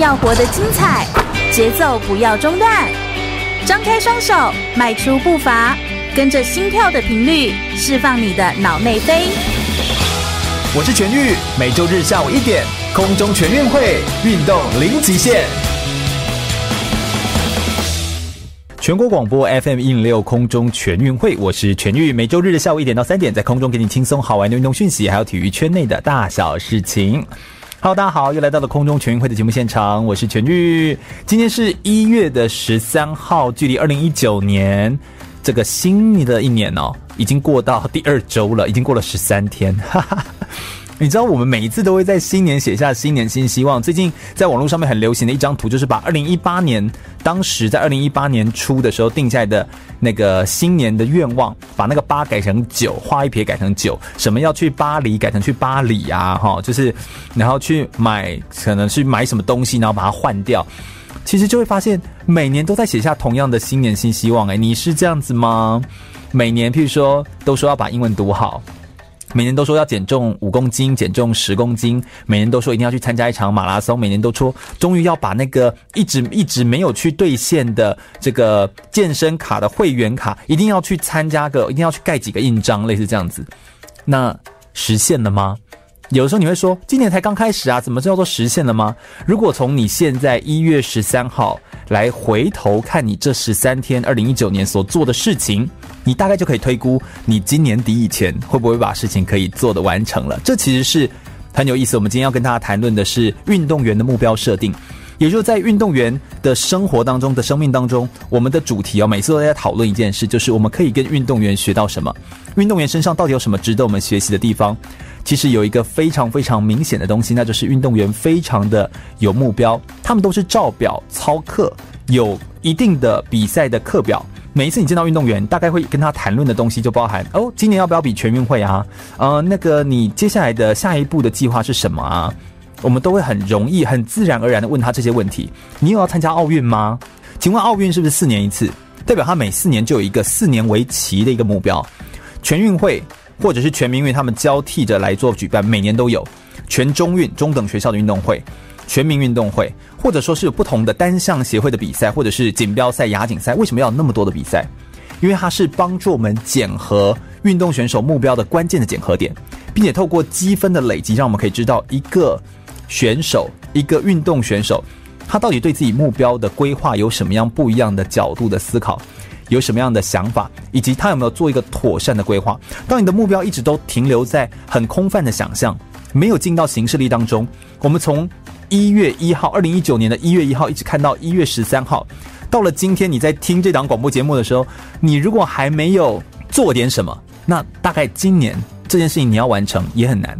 要活得精彩，节奏不要中断。张开双手，迈出步伐，跟着心跳的频率，释放你的脑内啡。我是全玉，每周日下午一点，空中全运会，运动零极限。全国广播 FM 一零六空中全运会，我是全玉，每周日的下午一点到三点，在空中给你轻松好玩的运动讯息，还有体育圈内的大小事情。Hello，大家好，又来到了空中全运会的节目现场，我是全玉。今天是一月的十三号，距离二零一九年这个新的一年哦，已经过到第二周了，已经过了十三天，哈哈。你知道我们每一次都会在新年写下新年新希望。最近在网络上面很流行的一张图，就是把二零一八年当时在二零一八年初的时候定下的那个新年的愿望，把那个八改成九，画一撇改成九，什么要去巴黎改成去巴黎啊，哈，就是然后去买可能去买什么东西，然后把它换掉。其实就会发现每年都在写下同样的新年新希望。诶，你是这样子吗？每年譬如说都说要把英文读好。每年都说要减重五公斤，减重十公斤。每年都说一定要去参加一场马拉松。每年都说终于要把那个一直一直没有去兑现的这个健身卡的会员卡，一定要去参加个，一定要去盖几个印章，类似这样子。那实现了吗？有时候你会说，今年才刚开始啊，怎么叫做实现了吗？如果从你现在一月十三号来回头看你这十三天，二零一九年所做的事情，你大概就可以推估你今年底以前会不会把事情可以做的完成了。这其实是很有意思。我们今天要跟大家谈论的是运动员的目标设定，也就是在运动员的生活当中的生命当中，我们的主题哦，每次都在讨论一件事，就是我们可以跟运动员学到什么，运动员身上到底有什么值得我们学习的地方。其实有一个非常非常明显的东西，那就是运动员非常的有目标，他们都是照表操课，有一定的比赛的课表。每一次你见到运动员，大概会跟他谈论的东西就包含哦，今年要不要比全运会啊？呃，那个你接下来的下一步的计划是什么啊？我们都会很容易、很自然而然的问他这些问题。你有要参加奥运吗？请问奥运是不是四年一次？代表他每四年就有一个四年为期的一个目标。全运会。或者是全民运，他们交替着来做举办，每年都有全中运中等学校的运动会、全民运动会，或者说是有不同的单项协会的比赛，或者是锦标赛、亚锦赛。为什么要有那么多的比赛？因为它是帮助我们检核运动选手目标的关键的检核点，并且透过积分的累积，让我们可以知道一个选手、一个运动选手，他到底对自己目标的规划有什么样不一样的角度的思考。有什么样的想法，以及他有没有做一个妥善的规划？当你的目标一直都停留在很空泛的想象，没有进到行事力当中，我们从一月一号，二零一九年的一月一号一直看到一月十三号，到了今天，你在听这档广播节目的时候，你如果还没有做点什么，那大概今年这件事情你要完成也很难。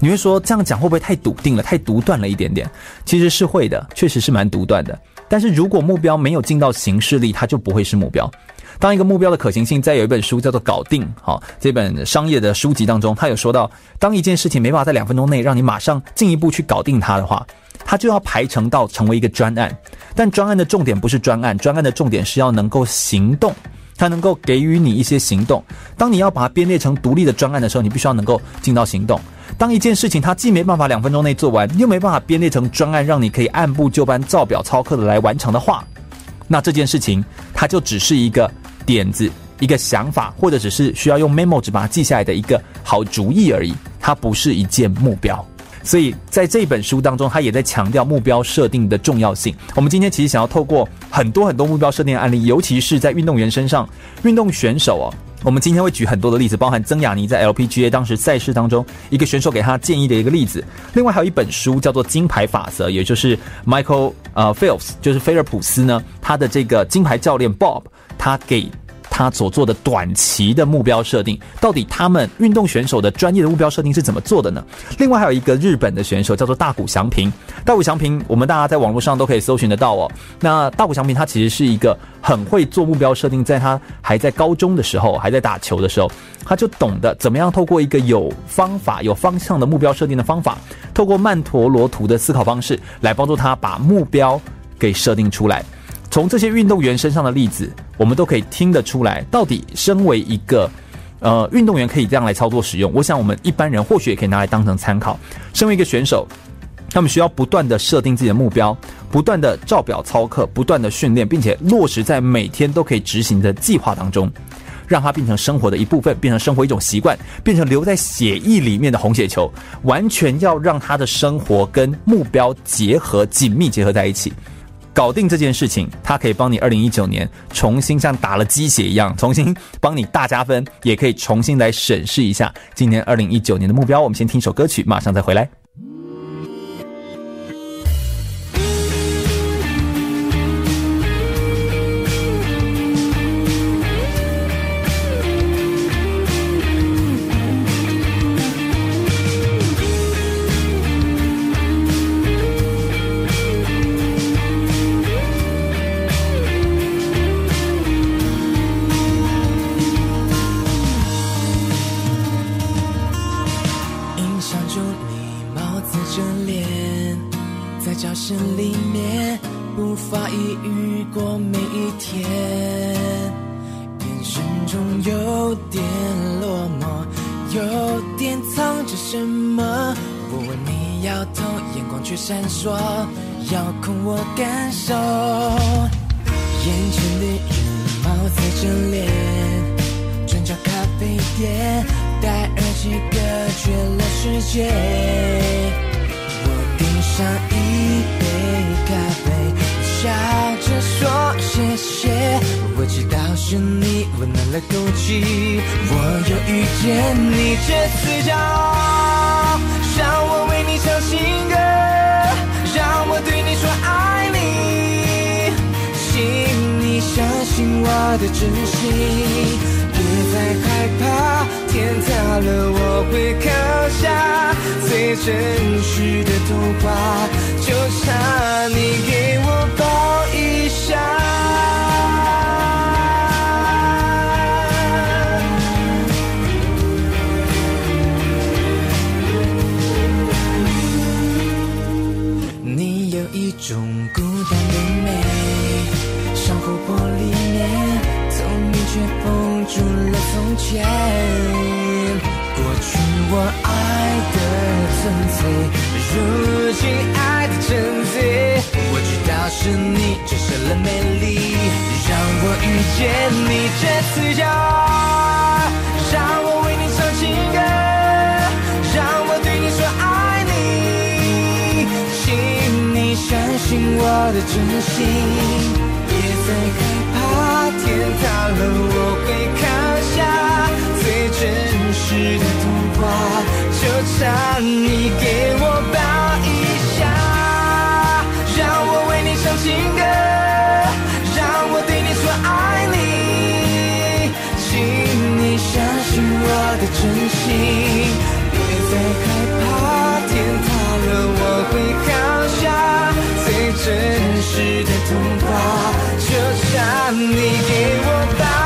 你会说这样讲会不会太笃定了，太独断了一点点？其实是会的，确实是蛮独断的。但是如果目标没有进到行事力，它就不会是目标。当一个目标的可行性，在有一本书叫做《搞定》哈，这本商业的书籍当中，他有说到，当一件事情没办法在两分钟内让你马上进一步去搞定它的话，它就要排成到成为一个专案。但专案的重点不是专案，专案的重点是要能够行动，它能够给予你一些行动。当你要把它编列成独立的专案的时候，你必须要能够进到行动。当一件事情它既没办法两分钟内做完，又没办法编列成专案，让你可以按部就班、照表操课的来完成的话，那这件事情它就只是一个点子、一个想法，或者只是需要用 memo 纸把它记下来的一个好主意而已，它不是一件目标。所以在这本书当中，他也在强调目标设定的重要性。我们今天其实想要透过很多很多目标设定的案例，尤其是在运动员身上，运动选手哦。我们今天会举很多的例子，包含曾雅妮在 LPGA 当时赛事当中一个选手给她建议的一个例子。另外还有一本书叫做《金牌法则》，也就是 Michael 呃 Phelps，就是菲尔普斯呢，他的这个金牌教练 Bob，他给。他所做的短期的目标设定，到底他们运动选手的专业的目标设定是怎么做的呢？另外还有一个日本的选手叫做大谷翔平，大谷翔平我们大家在网络上都可以搜寻得到哦。那大谷翔平他其实是一个很会做目标设定，在他还在高中的时候，还在打球的时候，他就懂得怎么样透过一个有方法、有方向的目标设定的方法，透过曼陀罗图的思考方式来帮助他把目标给设定出来。从这些运动员身上的例子，我们都可以听得出来，到底身为一个呃运动员可以这样来操作使用。我想我们一般人或许也可以拿来当成参考。身为一个选手，他们需要不断的设定自己的目标，不断的照表操课，不断的训练，并且落实在每天都可以执行的计划当中，让它变成生活的一部分，变成生活一种习惯，变成留在血液里面的红血球，完全要让他的生活跟目标结合，紧密结合在一起。搞定这件事情，它可以帮你二零一九年重新像打了鸡血一样，重新帮你大加分，也可以重新来审视一下今年二零一九年的目标。我们先听一首歌曲，马上再回来。遇见你这次骄傲让我为你唱情歌让我对你说爱你。请你相信我的真心别再害怕天塌了我会扛下最真实的童话就差你给我抱封住了从前，过去我爱的纯粹，如今爱的真谛。我知道是你注射了美丽，让我遇见你这自由，让我为你唱情歌，让我对你说爱你，请你相信我的真心，别再。天塌了我会扛下最真实的童话就差你给我抱一下让我为你唱情歌让我对你说爱你请你相信我的真心别再害怕天塌了我会扛下最真实的童话。就像你给我的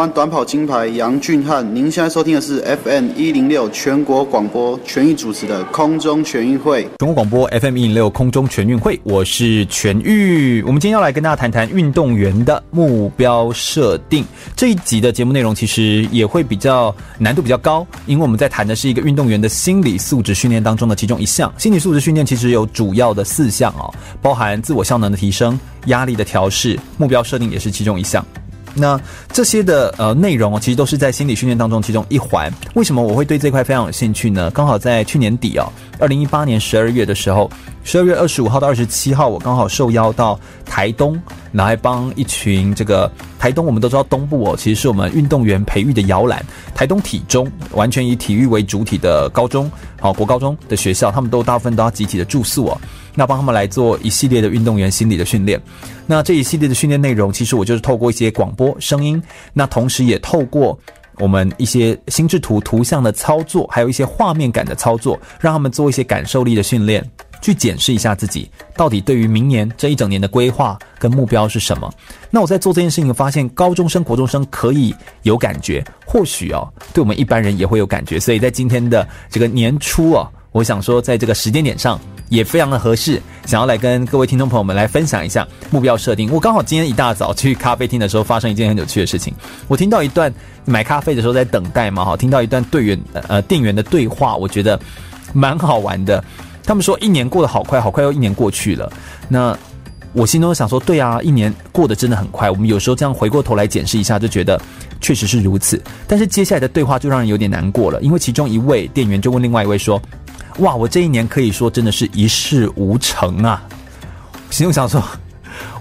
湾短跑金牌杨俊翰。您现在收听的是 FM 一零六全国广播全域主持的空中全运会。全国广播 FM 一零六空中全运会，我是全玉。我们今天要来跟大家谈谈运动员的目标设定。这一集的节目内容其实也会比较难度比较高，因为我们在谈的是一个运动员的心理素质训练当中的其中一项。心理素质训练其实有主要的四项哦，包含自我效能的提升、压力的调试、目标设定也是其中一项。那这些的呃内容哦，其实都是在心理训练当中其中一环。为什么我会对这块非常有兴趣呢？刚好在去年底哦，二零一八年十二月的时候，十二月二十五号到二十七号，我刚好受邀到台东，来帮一群这个台东，我们都知道东部哦，其实是我们运动员培育的摇篮。台东体中完全以体育为主体的高中，好国高中的学校，他们都大部分都要集体的住宿哦。那帮他们来做一系列的运动员心理的训练。那这一系列的训练内容，其实我就是透过一些广播声音，那同时也透过我们一些心智图图像的操作，还有一些画面感的操作，让他们做一些感受力的训练，去检视一下自己到底对于明年这一整年的规划跟目标是什么。那我在做这件事情，发现高中生、国中生可以有感觉，或许哦，对我们一般人也会有感觉。所以在今天的这个年初哦，我想说，在这个时间点上。也非常的合适，想要来跟各位听众朋友们来分享一下目标设定。我刚好今天一大早去咖啡厅的时候，发生一件很有趣的事情。我听到一段买咖啡的时候在等待嘛，哈，听到一段队员呃店员的对话，我觉得蛮好玩的。他们说一年过得好快，好快又一年过去了。那我心中想说，对啊，一年过得真的很快。我们有时候这样回过头来检视一下，就觉得确实是如此。但是接下来的对话就让人有点难过了，因为其中一位店员就问另外一位说。哇，我这一年可以说真的是一事无成啊！心中想说，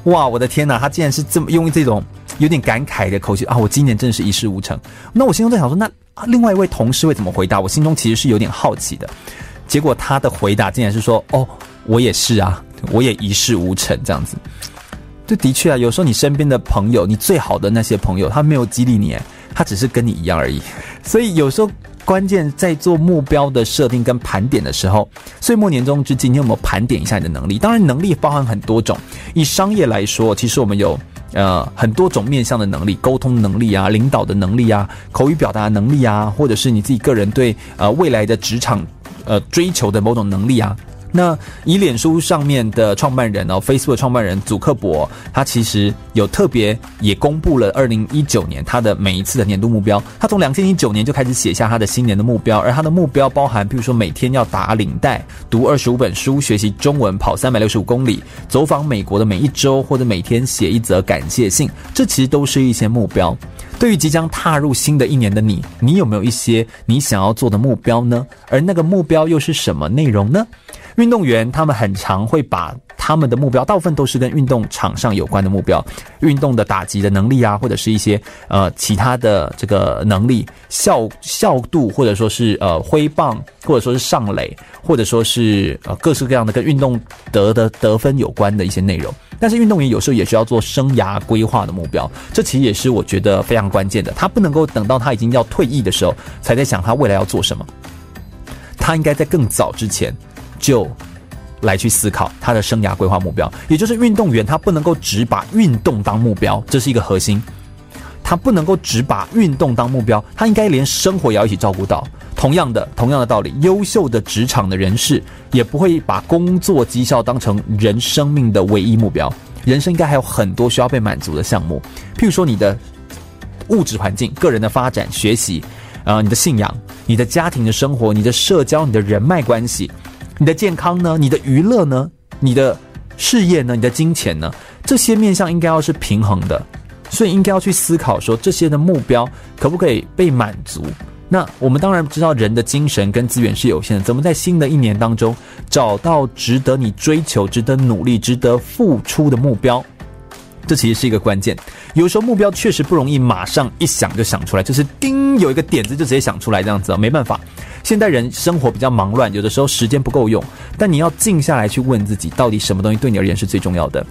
哇，我的天哪，他竟然是这么用这种有点感慨的口气啊！我今年真的是一事无成。那我心中在想说，那另外一位同事会怎么回答？我心中其实是有点好奇的。结果他的回答竟然是说：“哦，我也是啊，我也一事无成这样子。”对，的确啊，有时候你身边的朋友，你最好的那些朋友，他没有激励你，他只是跟你一样而已。所以有时候。关键在做目标的设定跟盘点的时候，岁末年终之际，你有没有盘点一下你的能力？当然，能力包含很多种。以商业来说，其实我们有呃很多种面向的能力，沟通能力啊，领导的能力啊，口语表达能力啊，或者是你自己个人对呃未来的职场呃追求的某种能力啊。那以脸书上面的创办人哦，Facebook 创办人祖克伯，他其实有特别也公布了二零一九年他的每一次的年度目标。他从两千一九年就开始写下他的新年的目标，而他的目标包含，譬如说每天要打领带、读二十五本书、学习中文、跑三百六十五公里、走访美国的每一周，或者每天写一则感谢信。这其实都是一些目标。对于即将踏入新的一年的你，你有没有一些你想要做的目标呢？而那个目标又是什么内容呢？运动员他们很常会把他们的目标，大部分都是跟运动场上有关的目标，运动的打击的能力啊，或者是一些呃其他的这个能力，效效度，或者说是呃挥棒，或者说是上垒，或者说是呃各式各样的跟运动得的得分有关的一些内容。但是运动员有时候也需要做生涯规划的目标，这其实也是我觉得非常关键的。他不能够等到他已经要退役的时候，才在想他未来要做什么，他应该在更早之前。就来去思考他的生涯规划目标，也就是运动员他不能够只把运动当目标，这是一个核心。他不能够只把运动当目标，他应该连生活也要一起照顾到。同样的，同样的道理，优秀的职场的人士也不会把工作绩效当成人生命的唯一目标。人生应该还有很多需要被满足的项目，譬如说你的物质环境、个人的发展、学习，呃，你的信仰、你的家庭的生活、你的社交、你的人脉关系。你的健康呢？你的娱乐呢？你的事业呢？你的金钱呢？这些面向应该要是平衡的，所以应该要去思考说，这些的目标可不可以被满足？那我们当然知道人的精神跟资源是有限的，怎么在新的一年当中找到值得你追求、值得努力、值得付出的目标？这其实是一个关键。有时候目标确实不容易马上一想就想出来，就是叮有一个点子就直接想出来这样子啊，没办法。现代人生活比较忙乱，有的时候时间不够用，但你要静下来去问自己，到底什么东西对你而言是最重要的？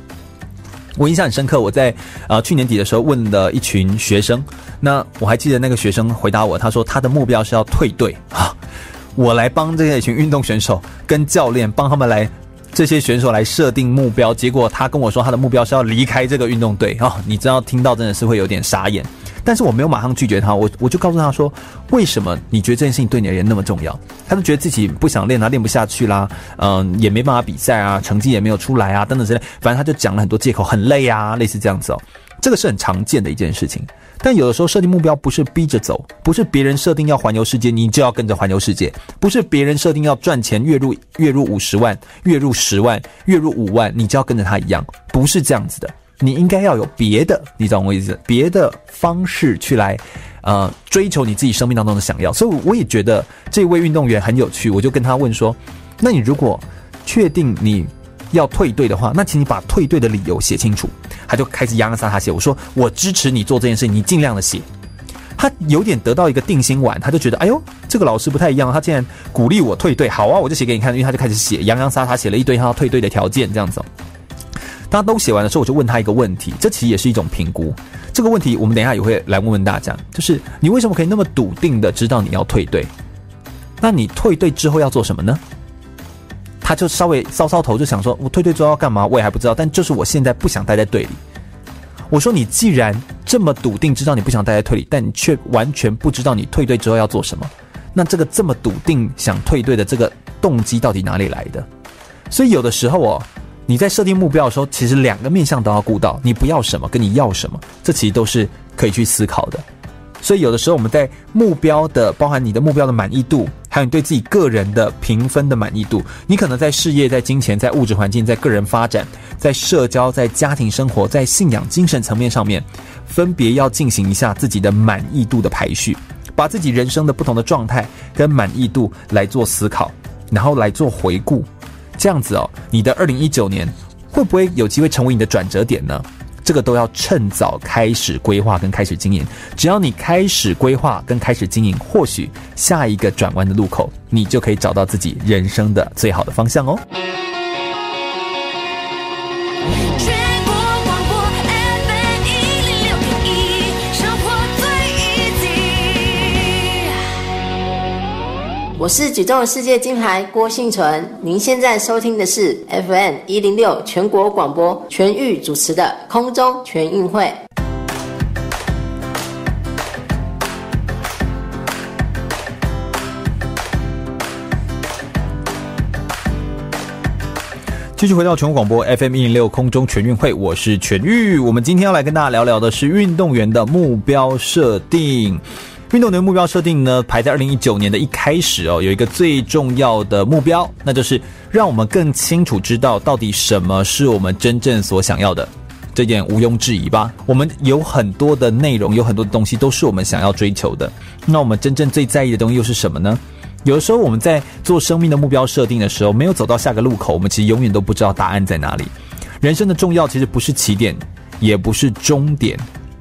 我印象很深刻，我在呃去年底的时候问了一群学生，那我还记得那个学生回答我，他说他的目标是要退队啊，我来帮这些一群运动选手跟教练帮他们来这些选手来设定目标，结果他跟我说他的目标是要离开这个运动队啊，你知道听到真的是会有点傻眼。但是我没有马上拒绝他，我我就告诉他说，为什么你觉得这件事情对你而言那么重要？他就觉得自己不想练，他练不下去啦，嗯，也没办法比赛啊，成绩也没有出来啊，等等之类，反正他就讲了很多借口，很累啊，类似这样子哦。这个是很常见的一件事情。但有的时候设定目标不是逼着走，不是别人设定要环游世界，你就要跟着环游世界；不是别人设定要赚钱，月入月入五十万，月入十万，月入五万，你就要跟着他一样，不是这样子的。你应该要有别的，你懂我意思？别的方式去来，呃，追求你自己生命当中的想要。所以我也觉得这位运动员很有趣，我就跟他问说：“那你如果确定你要退队的话，那请你把退队的理由写清楚。”他就开始洋洋洒洒写，我说：“我支持你做这件事，你尽量的写。”他有点得到一个定心丸，他就觉得：“哎呦，这个老师不太一样，他竟然鼓励我退队，好啊，我就写给你看。”因为他就开始写，洋洋洒洒写了一堆他要退队的条件，这样子。大家都写完的时候，我就问他一个问题，这其实也是一种评估。这个问题我们等一下也会来问问大家，就是你为什么可以那么笃定的知道你要退队？那你退队之后要做什么呢？他就稍微搔搔头，就想说：我退队之后要干嘛？我也还不知道。但就是我现在不想待在队里。我说：你既然这么笃定知道你不想待在队里，但你却完全不知道你退队之后要做什么，那这个这么笃定想退队的这个动机到底哪里来的？所以有的时候哦。你在设定目标的时候，其实两个面向都要顾到。你不要什么，跟你要什么，这其实都是可以去思考的。所以有的时候我们在目标的，包含你的目标的满意度，还有你对自己个人的评分的满意度，你可能在事业、在金钱、在物质环境、在个人发展、在社交、在家庭生活、在信仰、精神层面上面，分别要进行一下自己的满意度的排序，把自己人生的不同的状态跟满意度来做思考，然后来做回顾。这样子哦，你的二零一九年会不会有机会成为你的转折点呢？这个都要趁早开始规划跟开始经营。只要你开始规划跟开始经营，或许下一个转弯的路口，你就可以找到自己人生的最好的方向哦。我是举重世界金牌郭婞淳，您现在收听的是 FM 一零六全国广播全域主持的空中全运会。继续回到全国广播 FM 一零六空中全运会，我是全玉。我们今天要来跟大家聊聊的是运动员的目标设定。运动员的目标设定呢，排在二零一九年的一开始哦，有一个最重要的目标，那就是让我们更清楚知道到底什么是我们真正所想要的，这点毋庸置疑吧？我们有很多的内容，有很多的东西都是我们想要追求的，那我们真正最在意的东西又是什么呢？有的时候我们在做生命的目标设定的时候，没有走到下个路口，我们其实永远都不知道答案在哪里。人生的重要其实不是起点，也不是终点，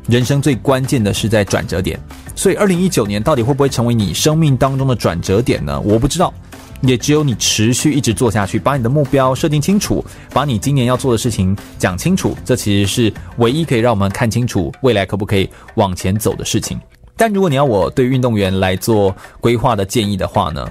人生最关键的是在转折点。所以，二零一九年到底会不会成为你生命当中的转折点呢？我不知道，也只有你持续一直做下去，把你的目标设定清楚，把你今年要做的事情讲清楚，这其实是唯一可以让我们看清楚未来可不可以往前走的事情。但如果你要我对运动员来做规划的建议的话呢，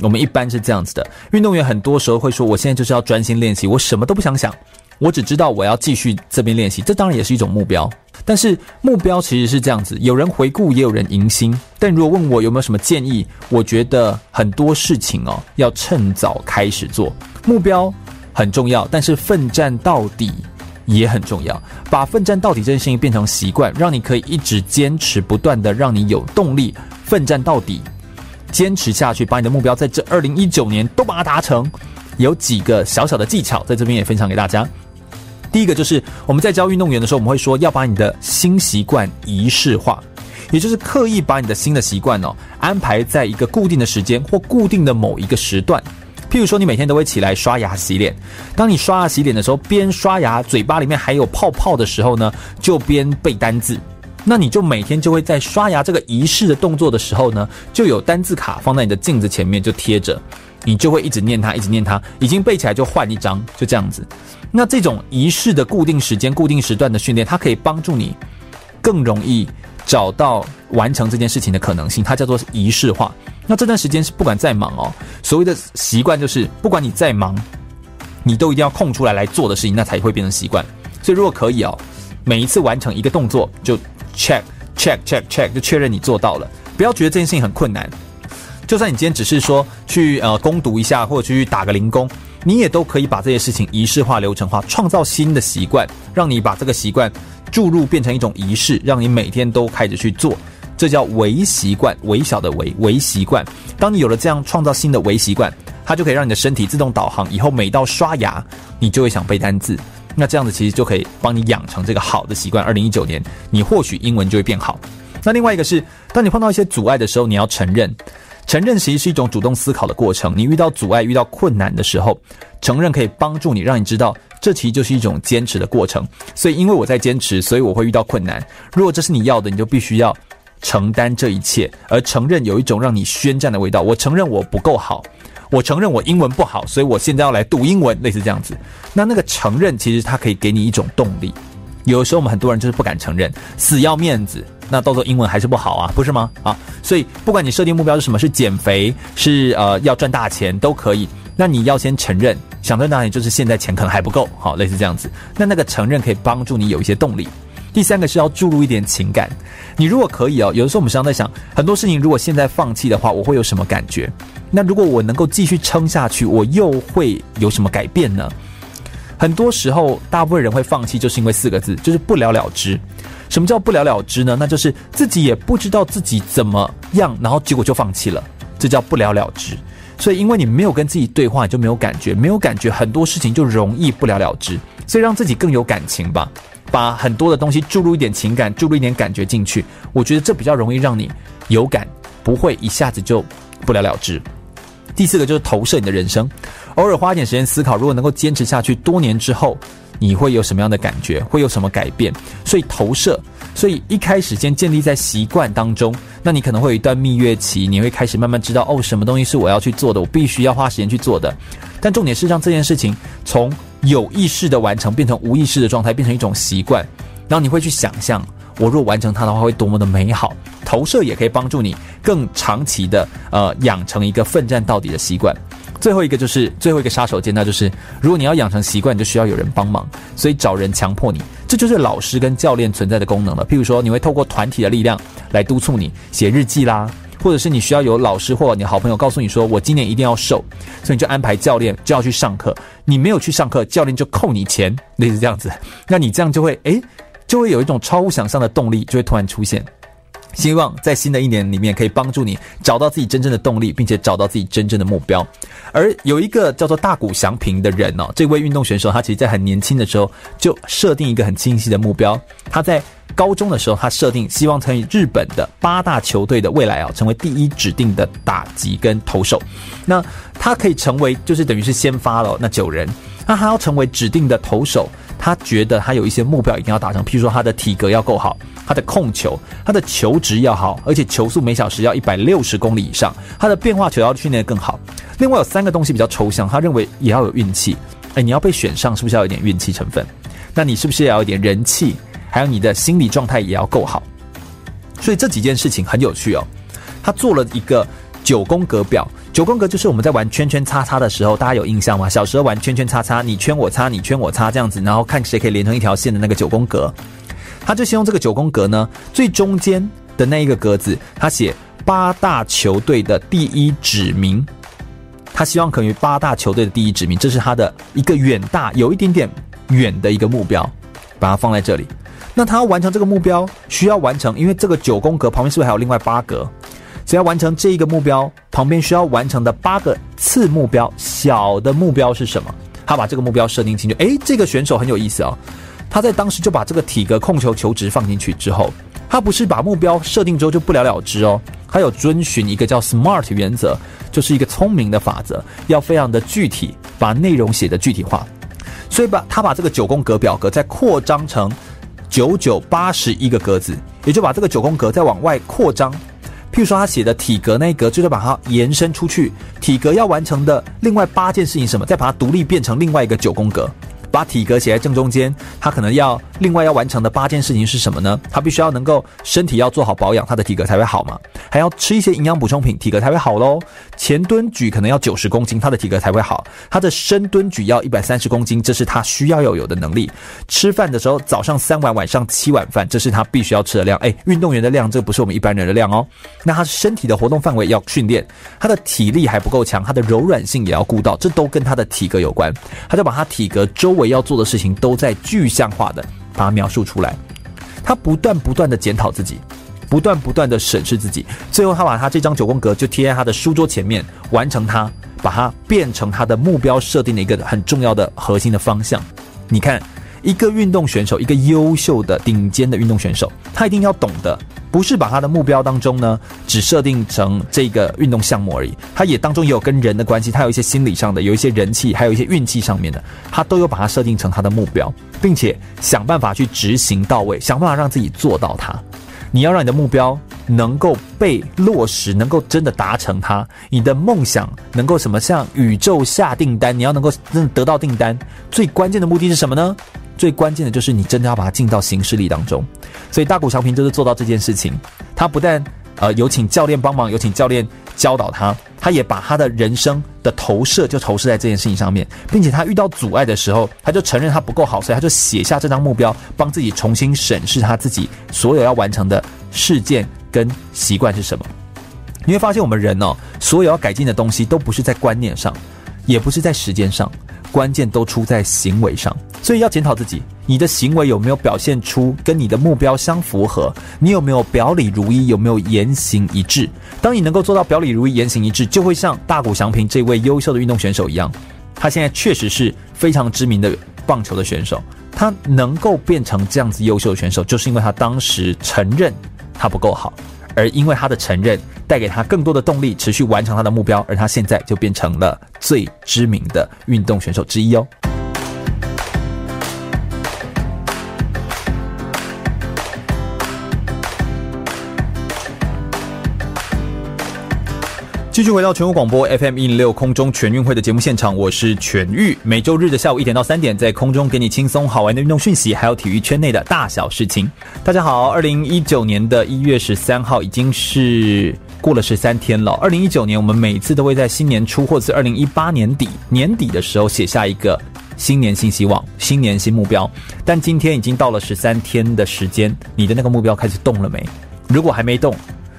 我们一般是这样子的：运动员很多时候会说，我现在就是要专心练习，我什么都不想想。我只知道我要继续这边练习，这当然也是一种目标。但是目标其实是这样子，有人回顾，也有人迎新。但如果问我有没有什么建议，我觉得很多事情哦，要趁早开始做。目标很重要，但是奋战到底也很重要。把奋战到底这件事情变成习惯，让你可以一直坚持不断的，让你有动力奋战到底，坚持下去，把你的目标在这二零一九年都把它达成。有几个小小的技巧，在这边也分享给大家。第一个就是我们在教运动员的时候，我们会说要把你的新习惯仪式化，也就是刻意把你的新的习惯哦安排在一个固定的时间或固定的某一个时段。譬如说，你每天都会起来刷牙洗脸，当你刷牙洗脸的时候，边刷牙嘴巴里面还有泡泡的时候呢，就边背单字。那你就每天就会在刷牙这个仪式的动作的时候呢，就有单字卡放在你的镜子前面就贴着，你就会一直念它，一直念它，已经背起来就换一张，就这样子。那这种仪式的固定时间、固定时段的训练，它可以帮助你更容易找到完成这件事情的可能性。它叫做仪式化。那这段时间是不管再忙哦，所谓的习惯就是不管你再忙，你都一定要空出来来做的事情，那才会变成习惯。所以如果可以哦，每一次完成一个动作就 check check check check 就确认你做到了，不要觉得这件事情很困难。就算你今天只是说去呃攻读一下，或者去打个零工，你也都可以把这些事情仪式化、流程化，创造新的习惯，让你把这个习惯注入变成一种仪式，让你每天都开始去做。这叫微习惯，微小的微微习惯。当你有了这样创造新的微习惯，它就可以让你的身体自动导航，以后每到刷牙，你就会想背单字。那这样子其实就可以帮你养成这个好的习惯。二零一九年，你或许英文就会变好。那另外一个是，当你碰到一些阻碍的时候，你要承认。承认其实是一种主动思考的过程。你遇到阻碍、遇到困难的时候，承认可以帮助你，让你知道这其实就是一种坚持的过程。所以，因为我在坚持，所以我会遇到困难。如果这是你要的，你就必须要承担这一切。而承认有一种让你宣战的味道。我承认我不够好，我承认我英文不好，所以我现在要来读英文，类似这样子。那那个承认其实它可以给你一种动力。有的时候我们很多人就是不敢承认，死要面子。那到时候英文还是不好啊，不是吗？啊，所以不管你设定目标是什么，是减肥，是呃要赚大钱都可以。那你要先承认，想赚大钱就是现在钱可能还不够，好，类似这样子。那那个承认可以帮助你有一些动力。第三个是要注入一点情感。你如果可以哦，有的时候我们常常在想，很多事情如果现在放弃的话，我会有什么感觉？那如果我能够继续撑下去，我又会有什么改变呢？很多时候，大部分人会放弃，就是因为四个字，就是不了了之。什么叫不了了之呢？那就是自己也不知道自己怎么样，然后结果就放弃了，这叫不了了之。所以，因为你没有跟自己对话，你就没有感觉，没有感觉，很多事情就容易不了了之。所以，让自己更有感情吧，把很多的东西注入一点情感，注入一点感觉进去，我觉得这比较容易让你有感，不会一下子就不了了之。第四个就是投射你的人生，偶尔花一点时间思考，如果能够坚持下去，多年之后。你会有什么样的感觉？会有什么改变？所以投射，所以一开始先建立在习惯当中。那你可能会有一段蜜月期，你会开始慢慢知道哦，什么东西是我要去做的，我必须要花时间去做的。但重点是让这件事情从有意识的完成变成无意识的状态，变成一种习惯。然后你会去想象，我若完成它的话，会多么的美好。投射也可以帮助你更长期的呃养成一个奋战到底的习惯。最后一个就是最后一个杀手锏，那就是如果你要养成习惯，你就需要有人帮忙，所以找人强迫你，这就是老师跟教练存在的功能了。譬如说，你会透过团体的力量来督促你写日记啦，或者是你需要有老师或你好朋友告诉你说，我今年一定要瘦，所以你就安排教练就要去上课，你没有去上课，教练就扣你钱，类似这样子，那你这样就会诶，就会有一种超乎想象的动力，就会突然出现。希望在新的一年里面可以帮助你找到自己真正的动力，并且找到自己真正的目标。而有一个叫做大谷翔平的人哦，这位运动选手，他其实在很年轻的时候就设定一个很清晰的目标。他在高中的时候，他设定希望成为日本的八大球队的未来啊，成为第一指定的打击跟投手。那他可以成为，就是等于是先发了那九人，那他要成为指定的投手。他觉得他有一些目标一定要达成，譬如说他的体格要够好，他的控球，他的球值要好，而且球速每小时要一百六十公里以上，他的变化球要训练更好。另外有三个东西比较抽象，他认为也要有运气。哎，你要被选上，是不是要有点运气成分？那你是不是也要有一点人气？还有你的心理状态也要够好。所以这几件事情很有趣哦。他做了一个九宫格表。九宫格就是我们在玩圈圈叉叉的时候，大家有印象吗？小时候玩圈圈叉叉，你圈我叉，你圈我叉这样子，然后看谁可以连成一条线的那个九宫格。他就先用这个九宫格呢，最中间的那一个格子，他写八大球队的第一指名。他希望可以八大球队的第一指名，这是他的一个远大有一点点远的一个目标，把它放在这里。那他要完成这个目标，需要完成，因为这个九宫格旁边是不是还有另外八格？只要完成这一个目标，旁边需要完成的八个次目标，小的目标是什么？他把这个目标设定清楚。诶，这个选手很有意思哦，他在当时就把这个体格、控球、球值放进去之后，他不是把目标设定之后就不了了之哦，他有遵循一个叫 SMART 原则，就是一个聪明的法则，要非常的具体，把内容写得具体化。所以把他把这个九宫格表格再扩张成九九八十一个格子，也就把这个九宫格再往外扩张。譬如说，他写的体格那一格，就是把它延伸出去。体格要完成的另外八件事情什么？再把它独立变成另外一个九宫格，把体格写在正中间，他可能要另外要完成的八件事情是什么呢？他必须要能够身体要做好保养，他的体格才会好嘛。还要吃一些营养补充品，体格才会好喽。前蹲举可能要九十公斤，他的体格才会好。他的深蹲举要一百三十公斤，这是他需要要有的能力。吃饭的时候早上三碗，晚上七碗饭，这是他必须要吃的量。诶，运动员的量，这不是我们一般人的量哦。那他身体的活动范围要训练，他的体力还不够强，他的柔软性也要顾到，这都跟他的体格有关。他就把他体格周我要做的事情都在具象化的把它描述出来。他不断不断的检讨自己。不断不断的审视自己，最后他把他这张九宫格就贴在他的书桌前面，完成它，把它变成他的目标设定的一个很重要的核心的方向。你看，一个运动选手，一个优秀的顶尖的运动选手，他一定要懂得，不是把他的目标当中呢，只设定成这个运动项目而已，他也当中也有跟人的关系，他有一些心理上的，有一些人气，还有一些运气上面的，他都有把它设定成他的目标，并且想办法去执行到位，想办法让自己做到它。你要让你的目标能够被落实，能够真的达成它。你的梦想能够什么？向宇宙下订单，你要能够真的得到订单。最关键的目的是什么呢？最关键的就是你真的要把它进到行事历当中。所以大谷翔平就是做到这件事情。他不但呃有请教练帮忙，有请教练教导他，他也把他的人生的投射就投射在这件事情上面，并且他遇到阻碍的时候，他就承认他不够好，所以他就写下这张目标，帮自己重新审视他自己所有要完成的事件跟习惯是什么。你会发现，我们人哦，所有要改进的东西都不是在观念上，也不是在时间上。关键都出在行为上，所以要检讨自己，你的行为有没有表现出跟你的目标相符合？你有没有表里如一？有没有言行一致？当你能够做到表里如一、言行一致，就会像大谷翔平这位优秀的运动选手一样，他现在确实是非常知名的棒球的选手。他能够变成这样子优秀的选手，就是因为他当时承认他不够好。而因为他的承认，带给他更多的动力，持续完成他的目标，而他现在就变成了最知名的运动选手之一哦。继续回到全国广播 FM 一零六空中全运会的节目现场，我是全玉。每周日的下午一点到三点，在空中给你轻松好玩的运动讯息，还有体育圈内的大小事情。大家好，二零一九年的一月十三号已经是过了十三天了。二零一九年，我们每次都会在新年初或是二零一八年底年底的时候写下一个新年新希望、新年新目标。但今天已经到了十三天的时间，你的那个目标开始动了没？如果还没动，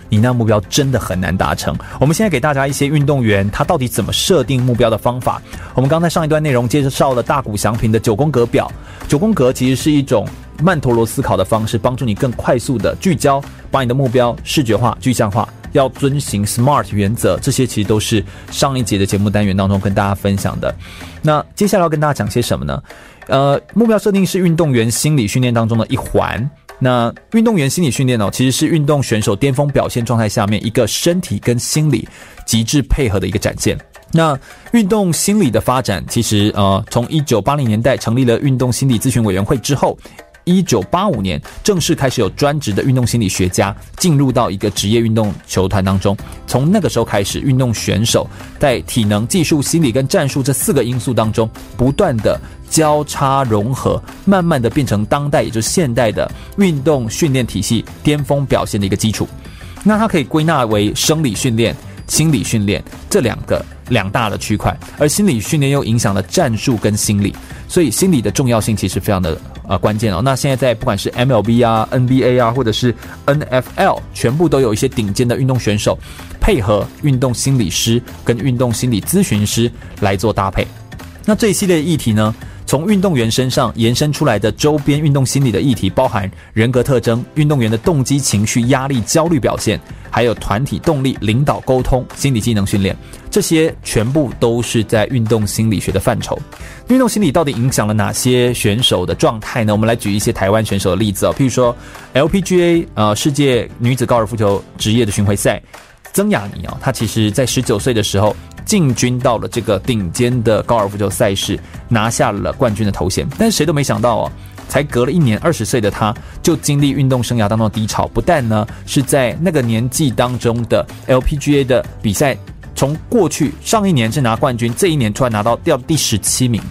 你那目标真的很难达成。我们现在给大家一些运动员他到底怎么设定目标的方法。我们刚才上一段内容介绍了大谷翔平的九宫格表。九宫格其实是一种曼陀罗思考的方式，帮助你更快速的聚焦，把你的目标视觉化、具象化。要遵循 SMART 原则，这些其实都是上一节的节目单元当中跟大家分享的。那接下来要跟大家讲些什么呢？呃，目标设定是运动员心理训练当中的一环。那运动员心理训练呢，其实是运动选手巅峰表现状态下面一个身体跟心理极致配合的一个展现。那运动心理的发展，其实呃，从一九八零年代成立了运动心理咨询委员会之后。一九八五年正式开始有专职的运动心理学家进入到一个职业运动球团当中。从那个时候开始，运动选手在体能、技术、心理跟战术这四个因素当中不断的交叉融合，慢慢的变成当代也就是现代的运动训练体系巅峰表现的一个基础。那它可以归纳为生理训练、心理训练这两个两大的区块，而心理训练又影响了战术跟心理，所以心理的重要性其实非常的。啊，关键哦！那现在在不管是 MLB 啊、NBA 啊，或者是 NFL，全部都有一些顶尖的运动选手，配合运动心理师跟运动心理咨询师来做搭配。那这一系列议题呢，从运动员身上延伸出来的周边运动心理的议题，包含人格特征、运动员的动机、情绪、压力、焦虑表现，还有团体动力、领导、沟通、心理技能训练，这些全部都是在运动心理学的范畴。运动心理到底影响了哪些选手的状态呢？我们来举一些台湾选手的例子哦，譬如说 LPGA 呃世界女子高尔夫球职业的巡回赛，曾雅妮啊，她其实在十九岁的时候。进军到了这个顶尖的高尔夫球赛事，拿下了冠军的头衔。但是谁都没想到哦，才隔了一年，二十岁的她就经历运动生涯当中的低潮。不但呢是在那个年纪当中的 LPGA 的比赛，从过去上一年是拿冠军，这一年突然拿到掉第十七名。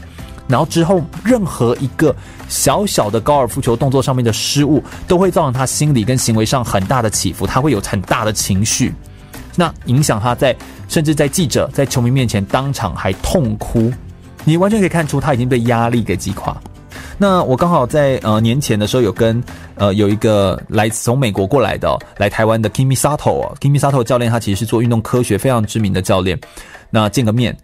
然后之后任何一个小小的高尔夫球动作上面的失误，都会造成他心理跟行为上很大的起伏，他会有很大的情绪，那影响他在甚至在记者在球迷面前当场还痛哭，你完全可以看出他已经被压力给击垮。那我刚好在呃年前的时候有跟呃有一个来自从美国过来的、来台湾的 Kimi Sato 哦，Kimi Sato 教练他其实是做运动科学非常知名的教练，那见个面，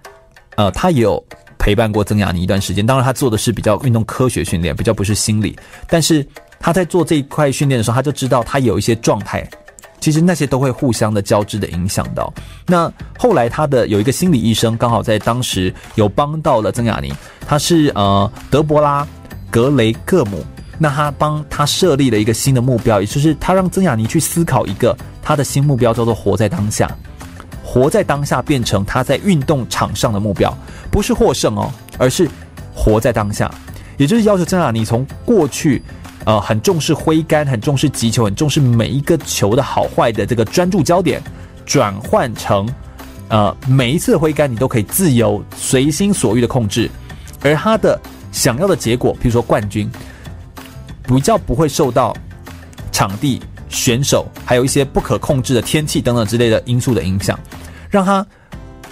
呃他也有陪伴过曾雅妮一段时间，当然他做的是比较运动科学训练，比较不是心理，但是他在做这一块训练的时候，他就知道他有一些状态，其实那些都会互相的交织的影响到。那后来他的有一个心理医生刚好在当时有帮到了曾雅妮，他是呃德伯拉。格雷克姆，那他帮他设立了一个新的目标，也就是他让曾雅妮去思考一个他的新目标，叫做活在当下。活在当下变成他在运动场上的目标，不是获胜哦，而是活在当下。也就是要求曾雅妮从过去，呃，很重视挥杆，很重视击球，很重视每一个球的好坏的这个专注焦点，转换成，呃，每一次挥杆你都可以自由随心所欲的控制，而他的。想要的结果，比如说冠军，比较不会受到场地、选手，还有一些不可控制的天气等等之类的因素的影响，让他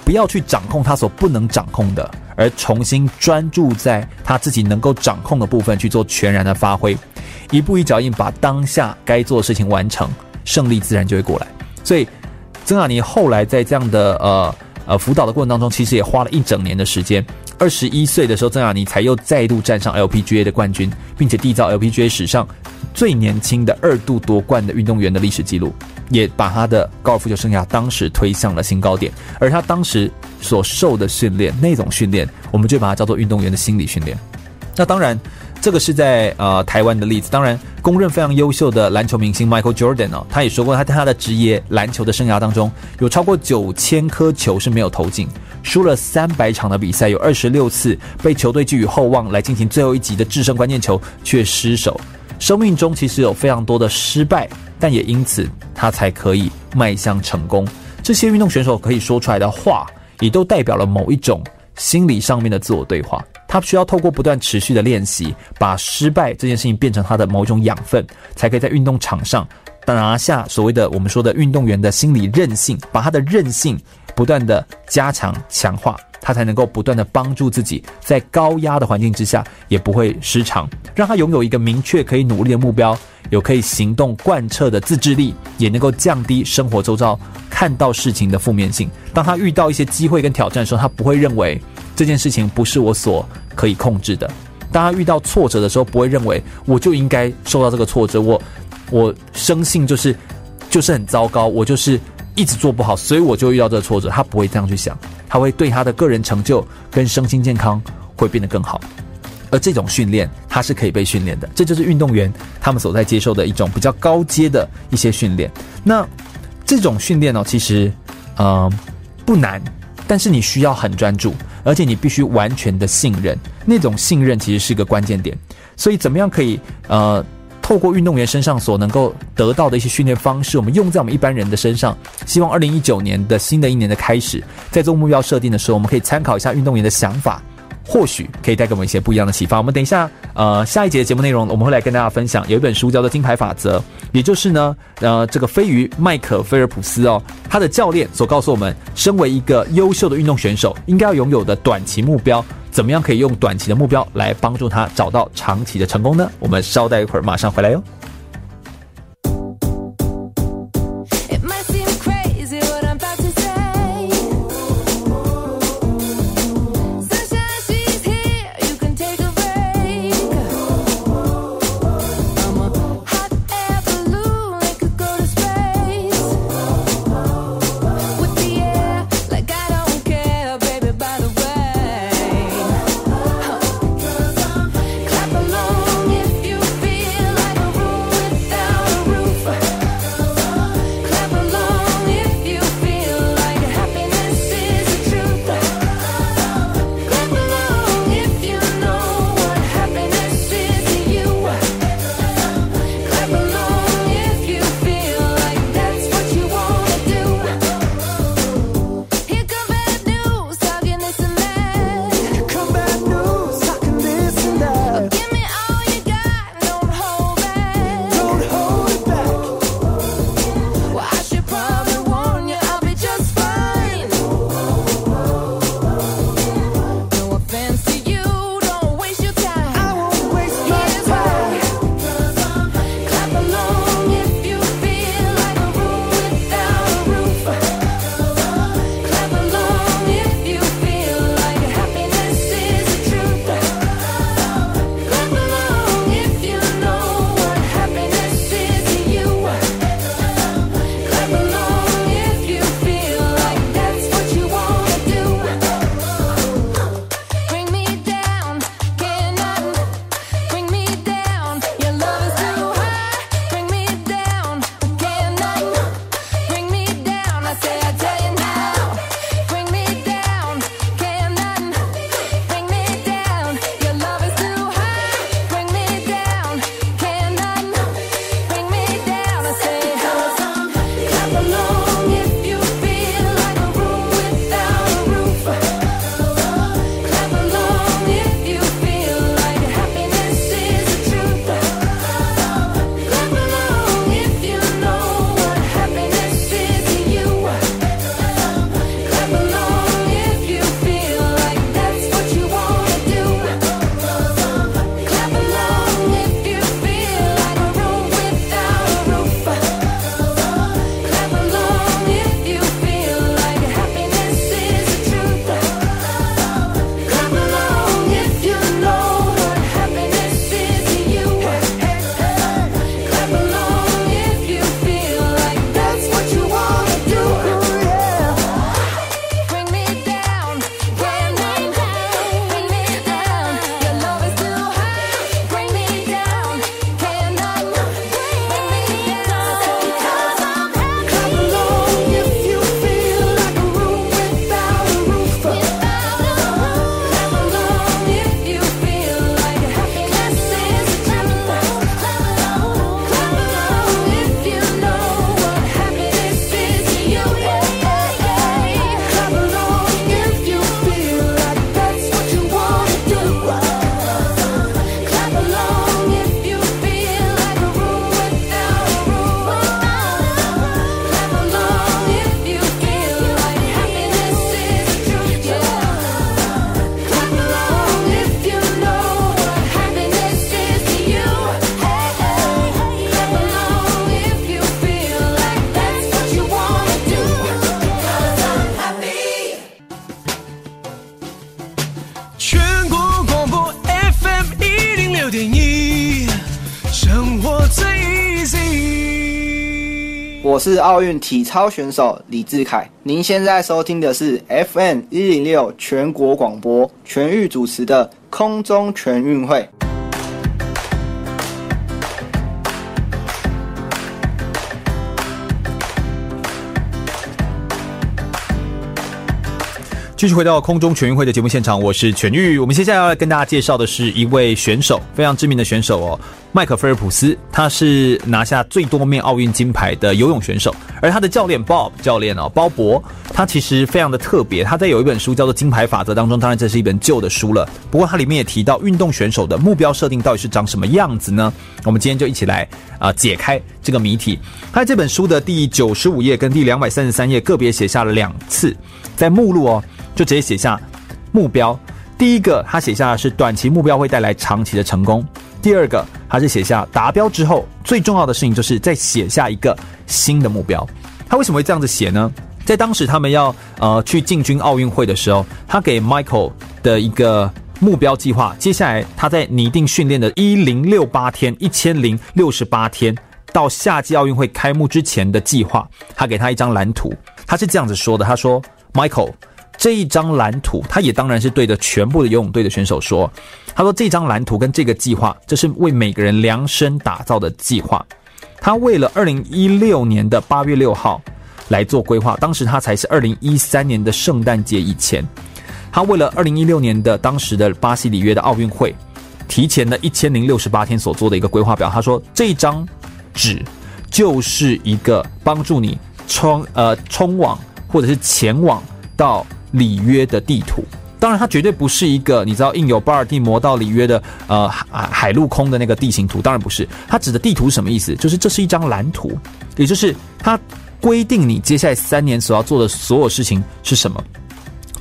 不要去掌控他所不能掌控的，而重新专注在他自己能够掌控的部分去做全然的发挥，一步一脚印把当下该做的事情完成，胜利自然就会过来。所以曾雅妮后来在这样的呃呃辅导的过程当中，其实也花了一整年的时间。二十一岁的时候，曾雅妮才又再度站上 LPGA 的冠军，并且缔造 LPGA 史上最年轻的二度夺冠的运动员的历史记录，也把他的高尔夫球生涯当时推向了新高点。而他当时所受的训练，那种训练，我们就把它叫做运动员的心理训练。那当然，这个是在呃台湾的例子。当然，公认非常优秀的篮球明星 Michael Jordan 哦，他也说过，他在他的职业篮球的生涯当中，有超过九千颗球是没有投进。输了三百场的比赛，有二十六次被球队寄予厚望来进行最后一集的制胜关键球却失手。生命中其实有非常多的失败，但也因此他才可以迈向成功。这些运动选手可以说出来的话，也都代表了某一种心理上面的自我对话。他需要透过不断持续的练习，把失败这件事情变成他的某种养分，才可以在运动场上拿下所谓的我们说的运动员的心理韧性，把他的韧性。不断的加强强化，他才能够不断的帮助自己，在高压的环境之下也不会失常，让他拥有一个明确可以努力的目标，有可以行动贯彻的自制力，也能够降低生活周遭看到事情的负面性。当他遇到一些机会跟挑战的时候，他不会认为这件事情不是我所可以控制的。当他遇到挫折的时候，不会认为我就应该受到这个挫折，我我生性就是就是很糟糕，我就是。一直做不好，所以我就遇到这个挫折。他不会这样去想，他会对他的个人成就跟身心健康会变得更好。而这种训练，它是可以被训练的。这就是运动员他们所在接受的一种比较高阶的一些训练。那这种训练呢，其实呃不难，但是你需要很专注，而且你必须完全的信任。那种信任其实是个关键点。所以怎么样可以呃？透过运动员身上所能够得到的一些训练方式，我们用在我们一般人的身上。希望二零一九年的新的一年的开始，在做目标设定的时候，我们可以参考一下运动员的想法，或许可以带给我们一些不一样的启发。我们等一下，呃，下一节的节目内容，我们会来跟大家分享有一本书叫做《金牌法则》，也就是呢，呃，这个飞鱼麦克菲尔普斯哦，他的教练所告诉我们，身为一个优秀的运动选手，应该要拥有的短期目标。怎么样可以用短期的目标来帮助他找到长期的成功呢？我们稍待一会儿，马上回来哟。是奥运体操选手李智凯，您现在收听的是 FM 一零六全国广播全域主持的空中全运会。继续回到空中全运会的节目现场，我是全玉。我们接下来要来跟大家介绍的是一位选手，非常知名的选手哦，迈克菲尔普斯。他是拿下最多面奥运金牌的游泳选手，而他的教练 Bob 教练哦，鲍勃，他其实非常的特别。他在有一本书叫做《金牌法则》当中，当然这是一本旧的书了，不过它里面也提到运动选手的目标设定到底是长什么样子呢？我们今天就一起来啊、解开这个谜题。他在这本书的第九十五页跟第两百三十三页个别写下了两次，在目录哦。就直接写下目标。第一个，他写下的是短期目标会带来长期的成功。第二个，他是写下达标之后最重要的事情就是再写下一个新的目标。他为什么会这样子写呢？在当时他们要呃去进军奥运会的时候，他给 Michael 的一个目标计划，接下来他在拟定训练的一零六八天，一千零六十八天到夏季奥运会开幕之前的计划，他给他一张蓝图。他是这样子说的：他说，Michael。这一张蓝图，他也当然是对着全部的游泳队的选手说：“他说这张蓝图跟这个计划，这是为每个人量身打造的计划。他为了二零一六年的八月六号来做规划，当时他才是二零一三年的圣诞节以前。他为了二零一六年的当时的巴西里约的奥运会，提前了一千零六十八天所做的一个规划表。他说这张纸就是一个帮助你冲呃冲往或者是前往到。”里约的地图，当然它绝对不是一个你知道印有巴尔的摩到里约的呃海海陆空的那个地形图，当然不是。它指的地图是什么意思？就是这是一张蓝图，也就是它规定你接下来三年所要做的所有事情是什么，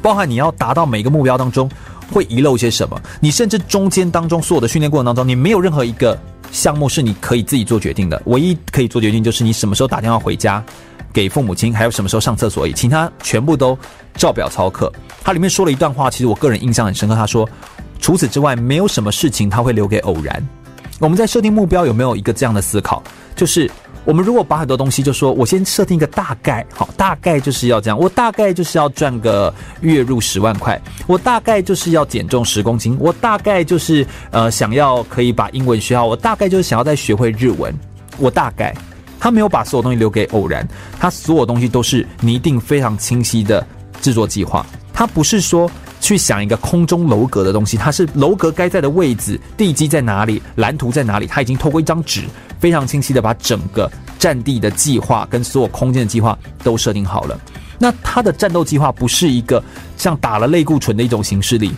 包含你要达到每个目标当中会遗漏些什么，你甚至中间当中所有的训练过程当中，你没有任何一个项目是你可以自己做决定的，唯一可以做决定就是你什么时候打电话回家。给父母亲，还有什么时候上厕所而已，其他全部都照表操课。他里面说了一段话，其实我个人印象很深刻。他说，除此之外，没有什么事情他会留给偶然。我们在设定目标有没有一个这样的思考？就是我们如果把很多东西就说，我先设定一个大概，好，大概就是要这样，我大概就是要赚个月入十万块，我大概就是要减重十公斤，我大概就是呃想要可以把英文学好，我大概就是想要再学会日文，我大概。他没有把所有东西留给偶然，他所有东西都是拟定非常清晰的制作计划。他不是说去想一个空中楼阁的东西，他是楼阁该在的位置，地基在哪里，蓝图在哪里，他已经透过一张纸非常清晰的把整个战地的计划跟所有空间的计划都设定好了。那他的战斗计划不是一个像打了类固醇的一种形式力。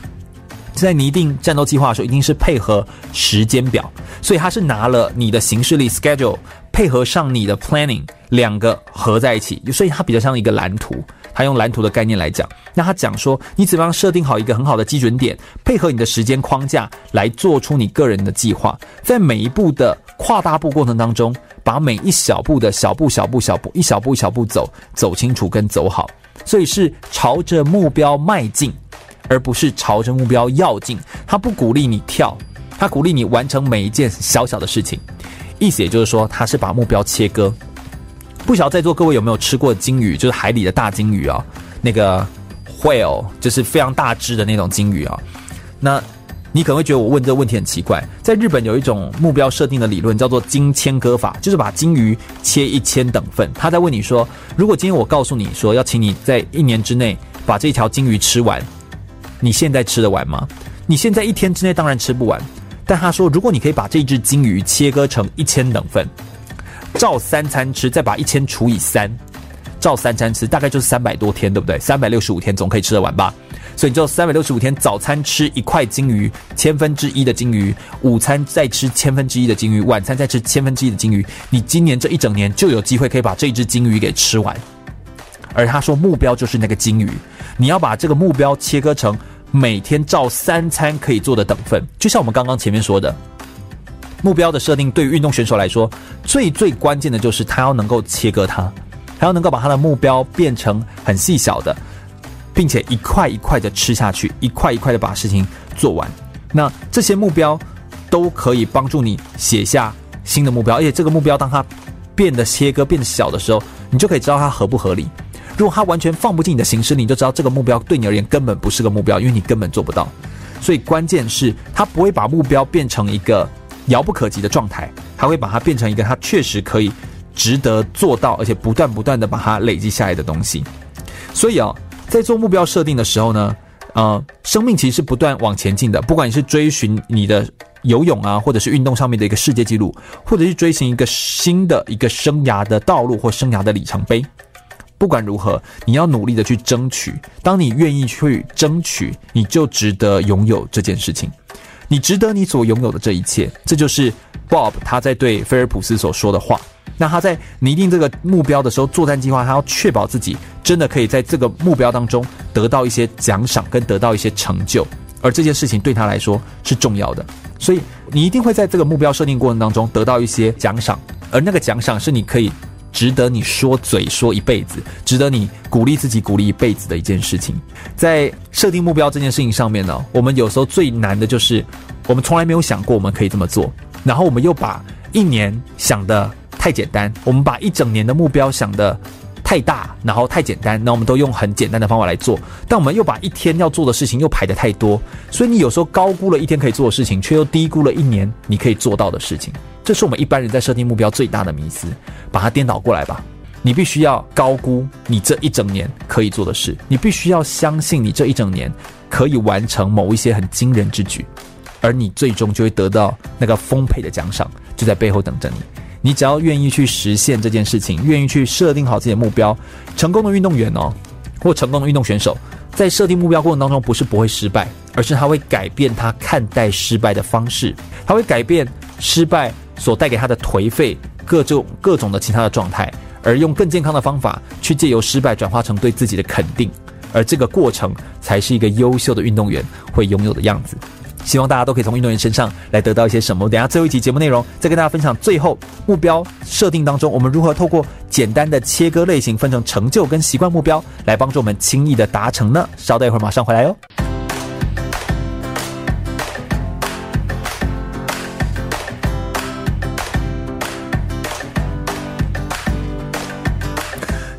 在拟定战斗计划的时候，一定是配合时间表，所以他是拿了你的行事历 schedule 配合上你的 planning 两个合在一起，所以它比较像一个蓝图。他用蓝图的概念来讲，那他讲说你怎么样设定好一个很好的基准点，配合你的时间框架来做出你个人的计划，在每一步的跨大步过程当中，把每一小步的小步小步小步一小步一小步走走清楚跟走好，所以是朝着目标迈进。而不是朝着目标要进，他不鼓励你跳，他鼓励你完成每一件小小的事情。意思也就是说，他是把目标切割。不晓得在座各位有没有吃过鲸鱼，就是海里的大鲸鱼啊，那个 whale 就是非常大只的那种鲸鱼啊。那你可能会觉得我问这个问题很奇怪。在日本有一种目标设定的理论叫做鲸切割法，就是把鲸鱼切一千等份。他在问你说，如果今天我告诉你说要请你在一年之内把这条鲸鱼吃完。你现在吃得完吗？你现在一天之内当然吃不完，但他说，如果你可以把这只鲸鱼切割成一千等份，照三餐吃，再把一千除以三，照三餐吃，大概就是三百多天，对不对？三百六十五天总可以吃得完吧？所以你就三百六十五天，早餐吃一块鲸鱼，千分之一的鲸鱼；午餐再吃千分之一的鲸鱼；晚餐再吃千分之一的鲸鱼。你今年这一整年就有机会可以把这只鲸鱼给吃完。而他说，目标就是那个鲸鱼，你要把这个目标切割成。每天照三餐可以做的等份，就像我们刚刚前面说的，目标的设定对于运动选手来说，最最关键的就是他要能够切割它，他要能够把他的目标变成很细小的，并且一块一块的吃下去，一块一块的把事情做完。那这些目标都可以帮助你写下新的目标，而且这个目标当它变得切割、变得小的时候，你就可以知道它合不合理。如果它完全放不进你的行事，你就知道这个目标对你而言根本不是个目标，因为你根本做不到。所以关键是它不会把目标变成一个遥不可及的状态，它会把它变成一个它确实可以值得做到，而且不断不断的把它累积下来的东西。所以啊，在做目标设定的时候呢，呃，生命其实是不断往前进的。不管你是追寻你的游泳啊，或者是运动上面的一个世界纪录，或者是追寻一个新的一个生涯的道路或生涯的里程碑，不管如何，你要努力的去争取。当你愿意去争取，你就值得拥有这件事情。你值得你所拥有的这一切。这就是 Bob 他在对菲尔普斯所说的话。那他在拟定这个目标的时候，作战计划，他要确保自己真的可以在这个目标当中得到一些奖赏跟得到一些成就，而这件事情对他来说是重要的。所以你一定会在这个目标设定过程当中得到一些奖赏，而那个奖赏是你可以值得你说嘴说一辈子，值得你鼓励自己鼓励一辈子的一件事情。在设定目标这件事情上面呢，我们有时候最难的就是我们从来没有想过我们可以这么做，然后我们又把一年想的。太简单，我们把一整年的目标想得太大，然后太简单，那我们都用很简单的方法来做，但我们又把一天要做的事情又排得太多，所以你有时候高估了一天可以做的事情，却又低估了一年你可以做到的事情。这是我们一般人在设定目标最大的迷思，把它颠倒过来吧。你必须要高估你这一整年可以做的事，你必须要相信你这一整年可以完成某一些很惊人之举，而你最终就会得到那个丰沛的奖赏，就在背后等着你。你只要愿意去实现这件事情，愿意去设定好自己的目标，成功的运动员哦，或成功的运动选手，在设定目标过程当中，不是不会失败，而是他会改变他看待失败的方式，他会改变失败所带给他的颓废、各种各种的其他的状态，而用更健康的方法去借由失败转化成对自己的肯定，而这个过程才是一个优秀的运动员会拥有的样子。希望大家都可以从运动员身上来得到一些什么。等下最后一集节目内容，再跟大家分享最后目标设定当中，我们如何透过简单的切割类型，分成成就跟习惯目标，来帮助我们轻易的达成呢？稍待一会儿，马上回来哟。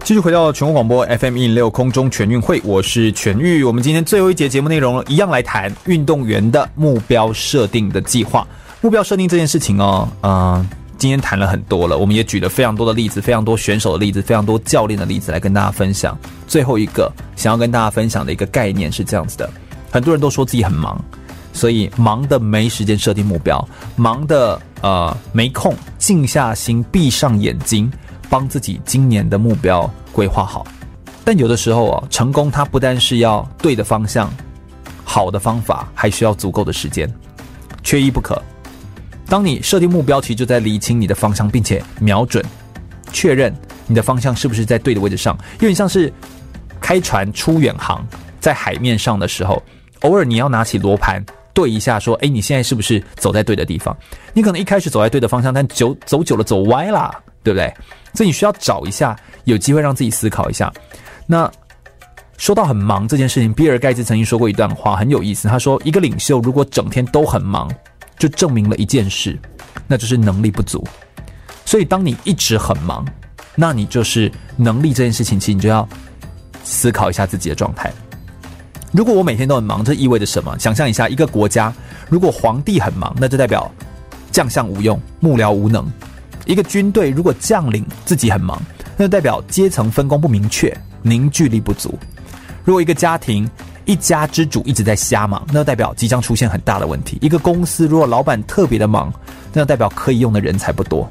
继续回到全国广播 FM 一零六空中全运会，我是全玉。我们今天最后一节节目内容一样来谈运动员的目标设定的计划。目标设定这件事情哦，嗯、今天谈了很多了，我们也举了非常多的例子，非常多选手的例子，非常多教练的例子来跟大家分享。最后一个想要跟大家分享的一个概念是这样子的：很多人都说自己很忙，所以忙的没时间设定目标，忙的呃没空静下心闭上眼睛。帮自己今年的目标规划好，但有的时候啊，成功它不但是要对的方向、好的方法，还需要足够的时间，缺一不可。当你设定目标，其实就在厘清你的方向，并且瞄准、确认你的方向是不是在对的位置上。有点像是开船出远航，在海面上的时候，偶尔你要拿起罗盘对一下，说：“哎，你现在是不是走在对的地方？”你可能一开始走在对的方向，但久走久了走歪了。对不对？所以你需要找一下，有机会让自己思考一下。那说到很忙这件事情，比尔盖茨曾经说过一段话，很有意思。他说：“一个领袖如果整天都很忙，就证明了一件事，那就是能力不足。所以当你一直很忙，那你就是能力这件事情，其实你就要思考一下自己的状态。如果我每天都很忙，这意味着什么？想象一下，一个国家如果皇帝很忙，那就代表将相无用，幕僚无能。”一个军队如果将领自己很忙，那就代表阶层分工不明确，凝聚力不足；如果一个家庭一家之主一直在瞎忙，那就代表即将出现很大的问题。一个公司如果老板特别的忙，那就代表可以用的人才不多。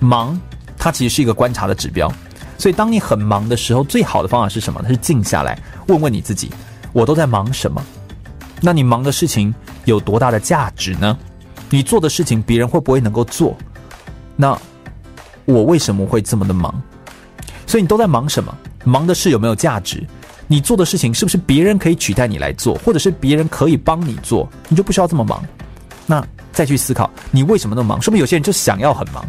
忙，它其实是一个观察的指标。所以，当你很忙的时候，最好的方法是什么？它是静下来，问问你自己：我都在忙什么？那你忙的事情有多大的价值呢？你做的事情，别人会不会能够做？那？我为什么会这么的忙？所以你都在忙什么？忙的事有没有价值？你做的事情是不是别人可以取代你来做，或者是别人可以帮你做，你就不需要这么忙？那再去思考，你为什么那么忙？说不定有些人就想要很忙，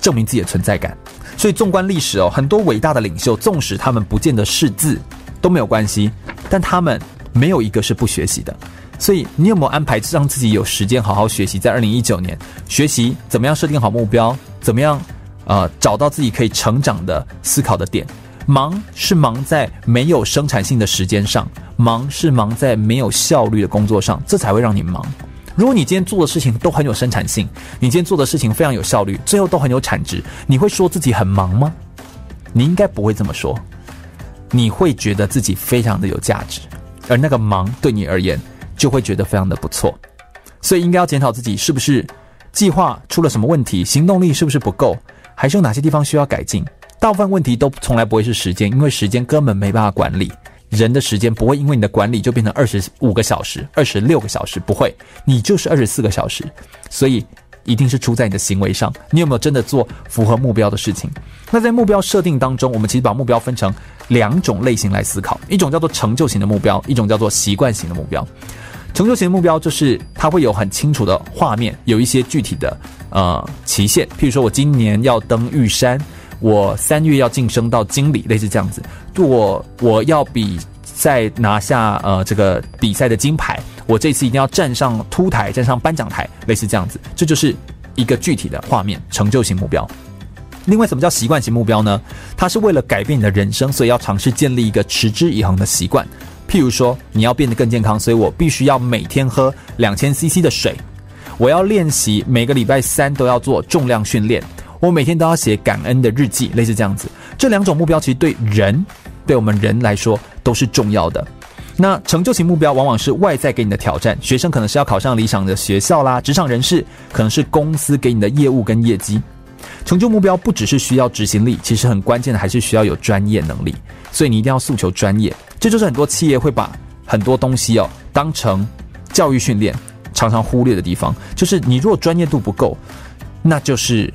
证明自己的存在感。所以纵观历史哦，很多伟大的领袖，纵使他们不见得识字，都没有关系，但他们没有一个是不学习的。所以你有没有安排让自己有时间好好学习？在二零一九年学习怎么样设定好目标，怎么样呃找到自己可以成长的思考的点？忙是忙在没有生产性的时间上，忙是忙在没有效率的工作上，这才会让你忙。如果你今天做的事情都很有生产性，你今天做的事情非常有效率，最后都很有产值，你会说自己很忙吗？你应该不会这么说，你会觉得自己非常的有价值，而那个忙对你而言就会觉得非常的不错。所以应该要检讨自己是不是计划出了什么问题，行动力是不是不够，还是有哪些地方需要改进。大部分问题都从来不会是时间，因为时间根本没办法管理。人的时间不会因为你的管理就变成二十五个小时、二十六个小时，不会，你就是二十四个小时。所以一定是出在你的行为上，你有没有真的做符合目标的事情？那在目标设定当中，我们其实把目标分成两种类型来思考，一种叫做成就型的目标，一种叫做习惯型的目标。成就型目标就是它会有很清楚的画面，有一些具体的呃期限，譬如说我今年要登玉山。我三月要晋升到经理，类似这样子。我我要比赛拿下呃这个比赛的金牌，我这次一定要站上凸台，站上颁奖台，类似这样子。这就是一个具体的画面，成就型目标。另外，什么叫习惯型目标呢？它是为了改变你的人生，所以要尝试建立一个持之以恒的习惯。譬如说，你要变得更健康，所以我必须要每天喝两千 CC 的水。我要练习，每个礼拜三都要做重量训练。我每天都要写感恩的日记，类似这样子。这两种目标其实对人，对我们人来说都是重要的。那成就型目标往往是外在给你的挑战，学生可能是要考上理想的学校啦，职场人士可能是公司给你的业务跟业绩。成就目标不只是需要执行力，其实很关键的还是需要有专业能力。所以你一定要诉求专业，这就是很多企业会把很多东西哦当成教育训练，常常忽略的地方，就是你如果专业度不够，那就是。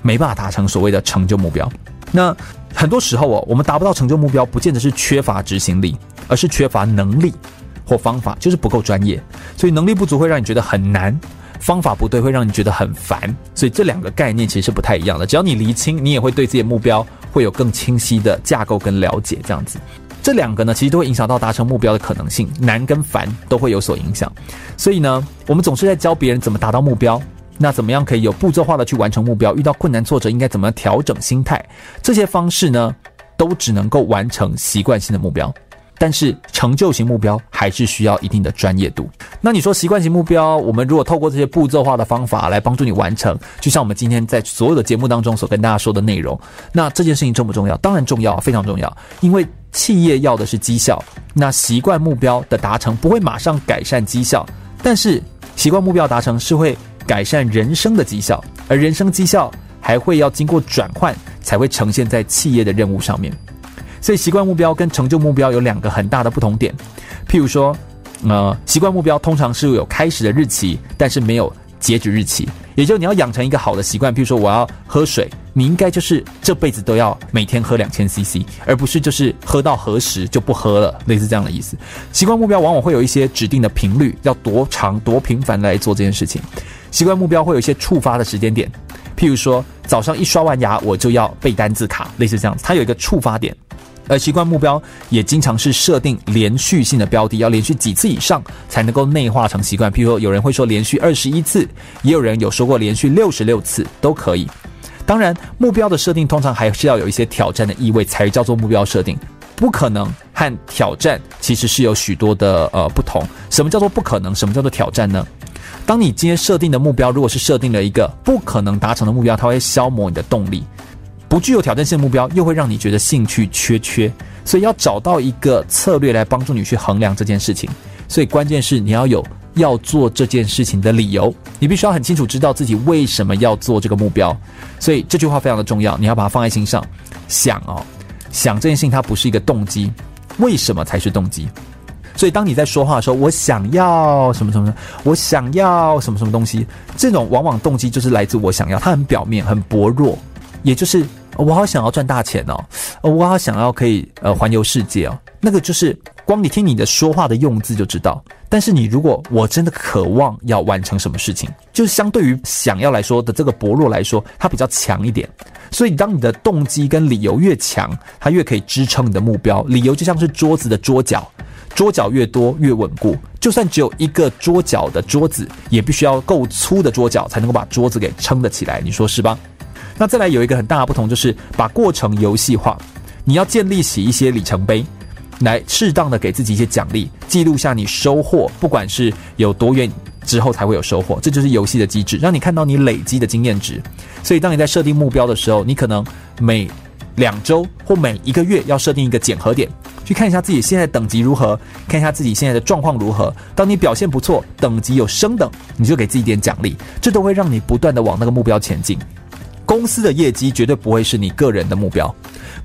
没办法达成所谓的成就目标，那很多时候哦，我们达不到成就目标，不见得是缺乏执行力，而是缺乏能力或方法，就是不够专业。所以能力不足会让你觉得很难，方法不对会让你觉得很烦。所以这两个概念其实是不太一样的。只要你厘清，你也会对自己的目标会有更清晰的架构跟了解。这样子，这两个呢，其实都会影响到达成目标的可能性，难跟烦都会有所影响。所以呢，我们总是在教别人怎么达到目标。那怎么样可以有步骤化的去完成目标？遇到困难挫折应该怎么调整心态？这些方式呢，都只能够完成习惯性的目标，但是成就型目标还是需要一定的专业度。那你说习惯型目标，我们如果透过这些步骤化的方法来帮助你完成，就像我们今天在所有的节目当中所跟大家说的内容，那这件事情重不重要？当然重要，非常重要。因为企业要的是绩效，那习惯目标的达成不会马上改善绩效，但是习惯目标达成是会。改善人生的绩效，而人生绩效还会要经过转换，才会呈现在企业的任务上面。所以，习惯目标跟成就目标有两个很大的不同点。譬如说，呃，习惯目标通常是有开始的日期，但是没有截止日期。也就你要养成一个好的习惯，譬如说我要喝水，你应该就是这辈子都要每天喝两千 CC，而不是就是喝到何时就不喝了，类似这样的意思。习惯目标往往会有一些指定的频率，要多长多频繁来做这件事情。习惯目标会有一些触发的时间点，譬如说早上一刷完牙我就要背单字卡，类似这样子，它有一个触发点。而习惯目标也经常是设定连续性的标的，要连续几次以上才能够内化成习惯。譬如说有人会说连续二十一次，也有人有说过连续六十六次都可以。当然，目标的设定通常还是要有一些挑战的意味，才叫做目标设定。不可能和挑战其实是有许多的呃不同。什么叫做不可能？什么叫做挑战呢？当你今天设定的目标如果是设定了一个不可能达成的目标，它会消磨你的动力；不具有挑战性目标，又会让你觉得兴趣缺缺。所以要找到一个策略来帮助你去衡量这件事情。所以关键是你要有要做这件事情的理由，你必须要很清楚知道自己为什么要做这个目标。所以这句话非常的重要，你要把它放在心上。想哦，想这件事情它不是一个动机，为什么才是动机？所以，当你在说话的时候，我想要什么什么，我想要什么什么东西，这种往往动机就是来自我想要，它很表面，很薄弱，也就是我好想要赚大钱哦，我好想要可以呃环游世界哦，那个就是光你听你的说话的用字就知道。但是你如果我真的渴望要完成什么事情，就是相对于想要来说的这个薄弱来说，它比较强一点。所以，当你的动机跟理由越强，它越可以支撑你的目标。理由就像是桌子的桌脚。桌脚越多越稳固。就算只有一个桌脚的桌子，也必须要够粗的桌脚才能够把桌子给撑得起来。你说是吧？那再来有一个很大的不同，就是把过程游戏化。你要建立起一些里程碑，来适当的给自己一些奖励，记录下你收获，不管是有多远之后才会有收获，这就是游戏的机制，让你看到你累积的经验值。所以当你在设定目标的时候，你可能每两周或每一个月要设定一个检核点，去看一下自己现在等级如何，看一下自己现在的状况如何。当你表现不错，等级有升等，你就给自己点奖励，这都会让你不断的往那个目标前进。公司的业绩绝对不会是你个人的目标，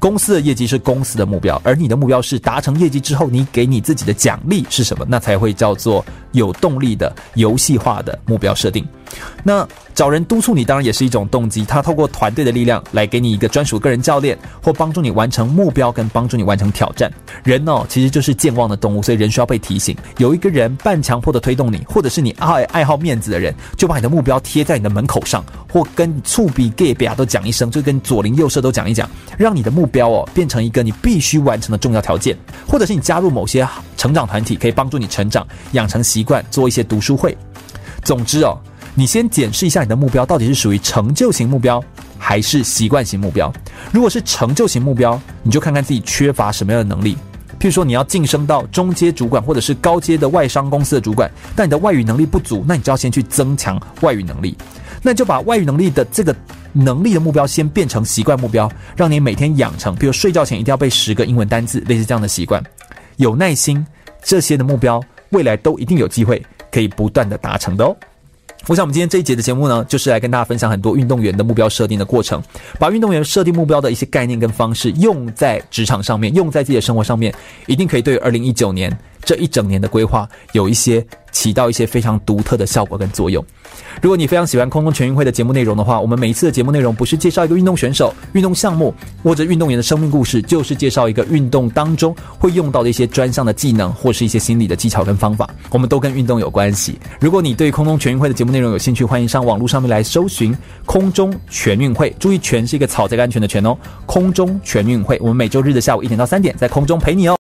公司的业绩是公司的目标，而你的目标是达成业绩之后，你给你自己的奖励是什么？那才会叫做有动力的游戏化的目标设定。那找人督促你，当然也是一种动机。他透过团队的力量来给你一个专属个人教练，或帮助你完成目标，跟帮助你完成挑战。人哦，其实就是健忘的动物，所以人需要被提醒。有一个人半强迫的推动你，或者是你爱爱好面子的人，就把你的目标贴在你的门口上，或跟触笔 gay 表都讲一声，就跟左邻右舍都讲一讲，让你的目标哦变成一个你必须完成的重要条件。或者是你加入某些成长团体，可以帮助你成长，养成习惯，做一些读书会。总之哦。你先检视一下你的目标到底是属于成就型目标还是习惯型目标。如果是成就型目标，你就看看自己缺乏什么样的能力。譬如说，你要晋升到中阶主管或者是高阶的外商公司的主管，但你的外语能力不足，那你就要先去增强外语能力。那就把外语能力的这个能力的目标先变成习惯目标，让你每天养成，比如睡觉前一定要背十个英文单字，类似这样的习惯。有耐心，这些的目标未来都一定有机会可以不断的达成的哦。我想，我们今天这一节的节目呢，就是来跟大家分享很多运动员的目标设定的过程，把运动员设定目标的一些概念跟方式用在职场上面，用在自己的生活上面，一定可以对二零一九年这一整年的规划有一些。起到一些非常独特的效果跟作用。如果你非常喜欢空中全运会的节目内容的话，我们每一次的节目内容不是介绍一个运动选手、运动项目或者运动员的生命故事，就是介绍一个运动当中会用到的一些专项的技能或是一些心理的技巧跟方法。我们都跟运动有关系。如果你对空中全运会的节目内容有兴趣，欢迎上网络上面来搜寻空中全运会。注意，全是一个草这个安全的全哦。空中全运会，我们每周日的下午一点到三点在空中陪你哦。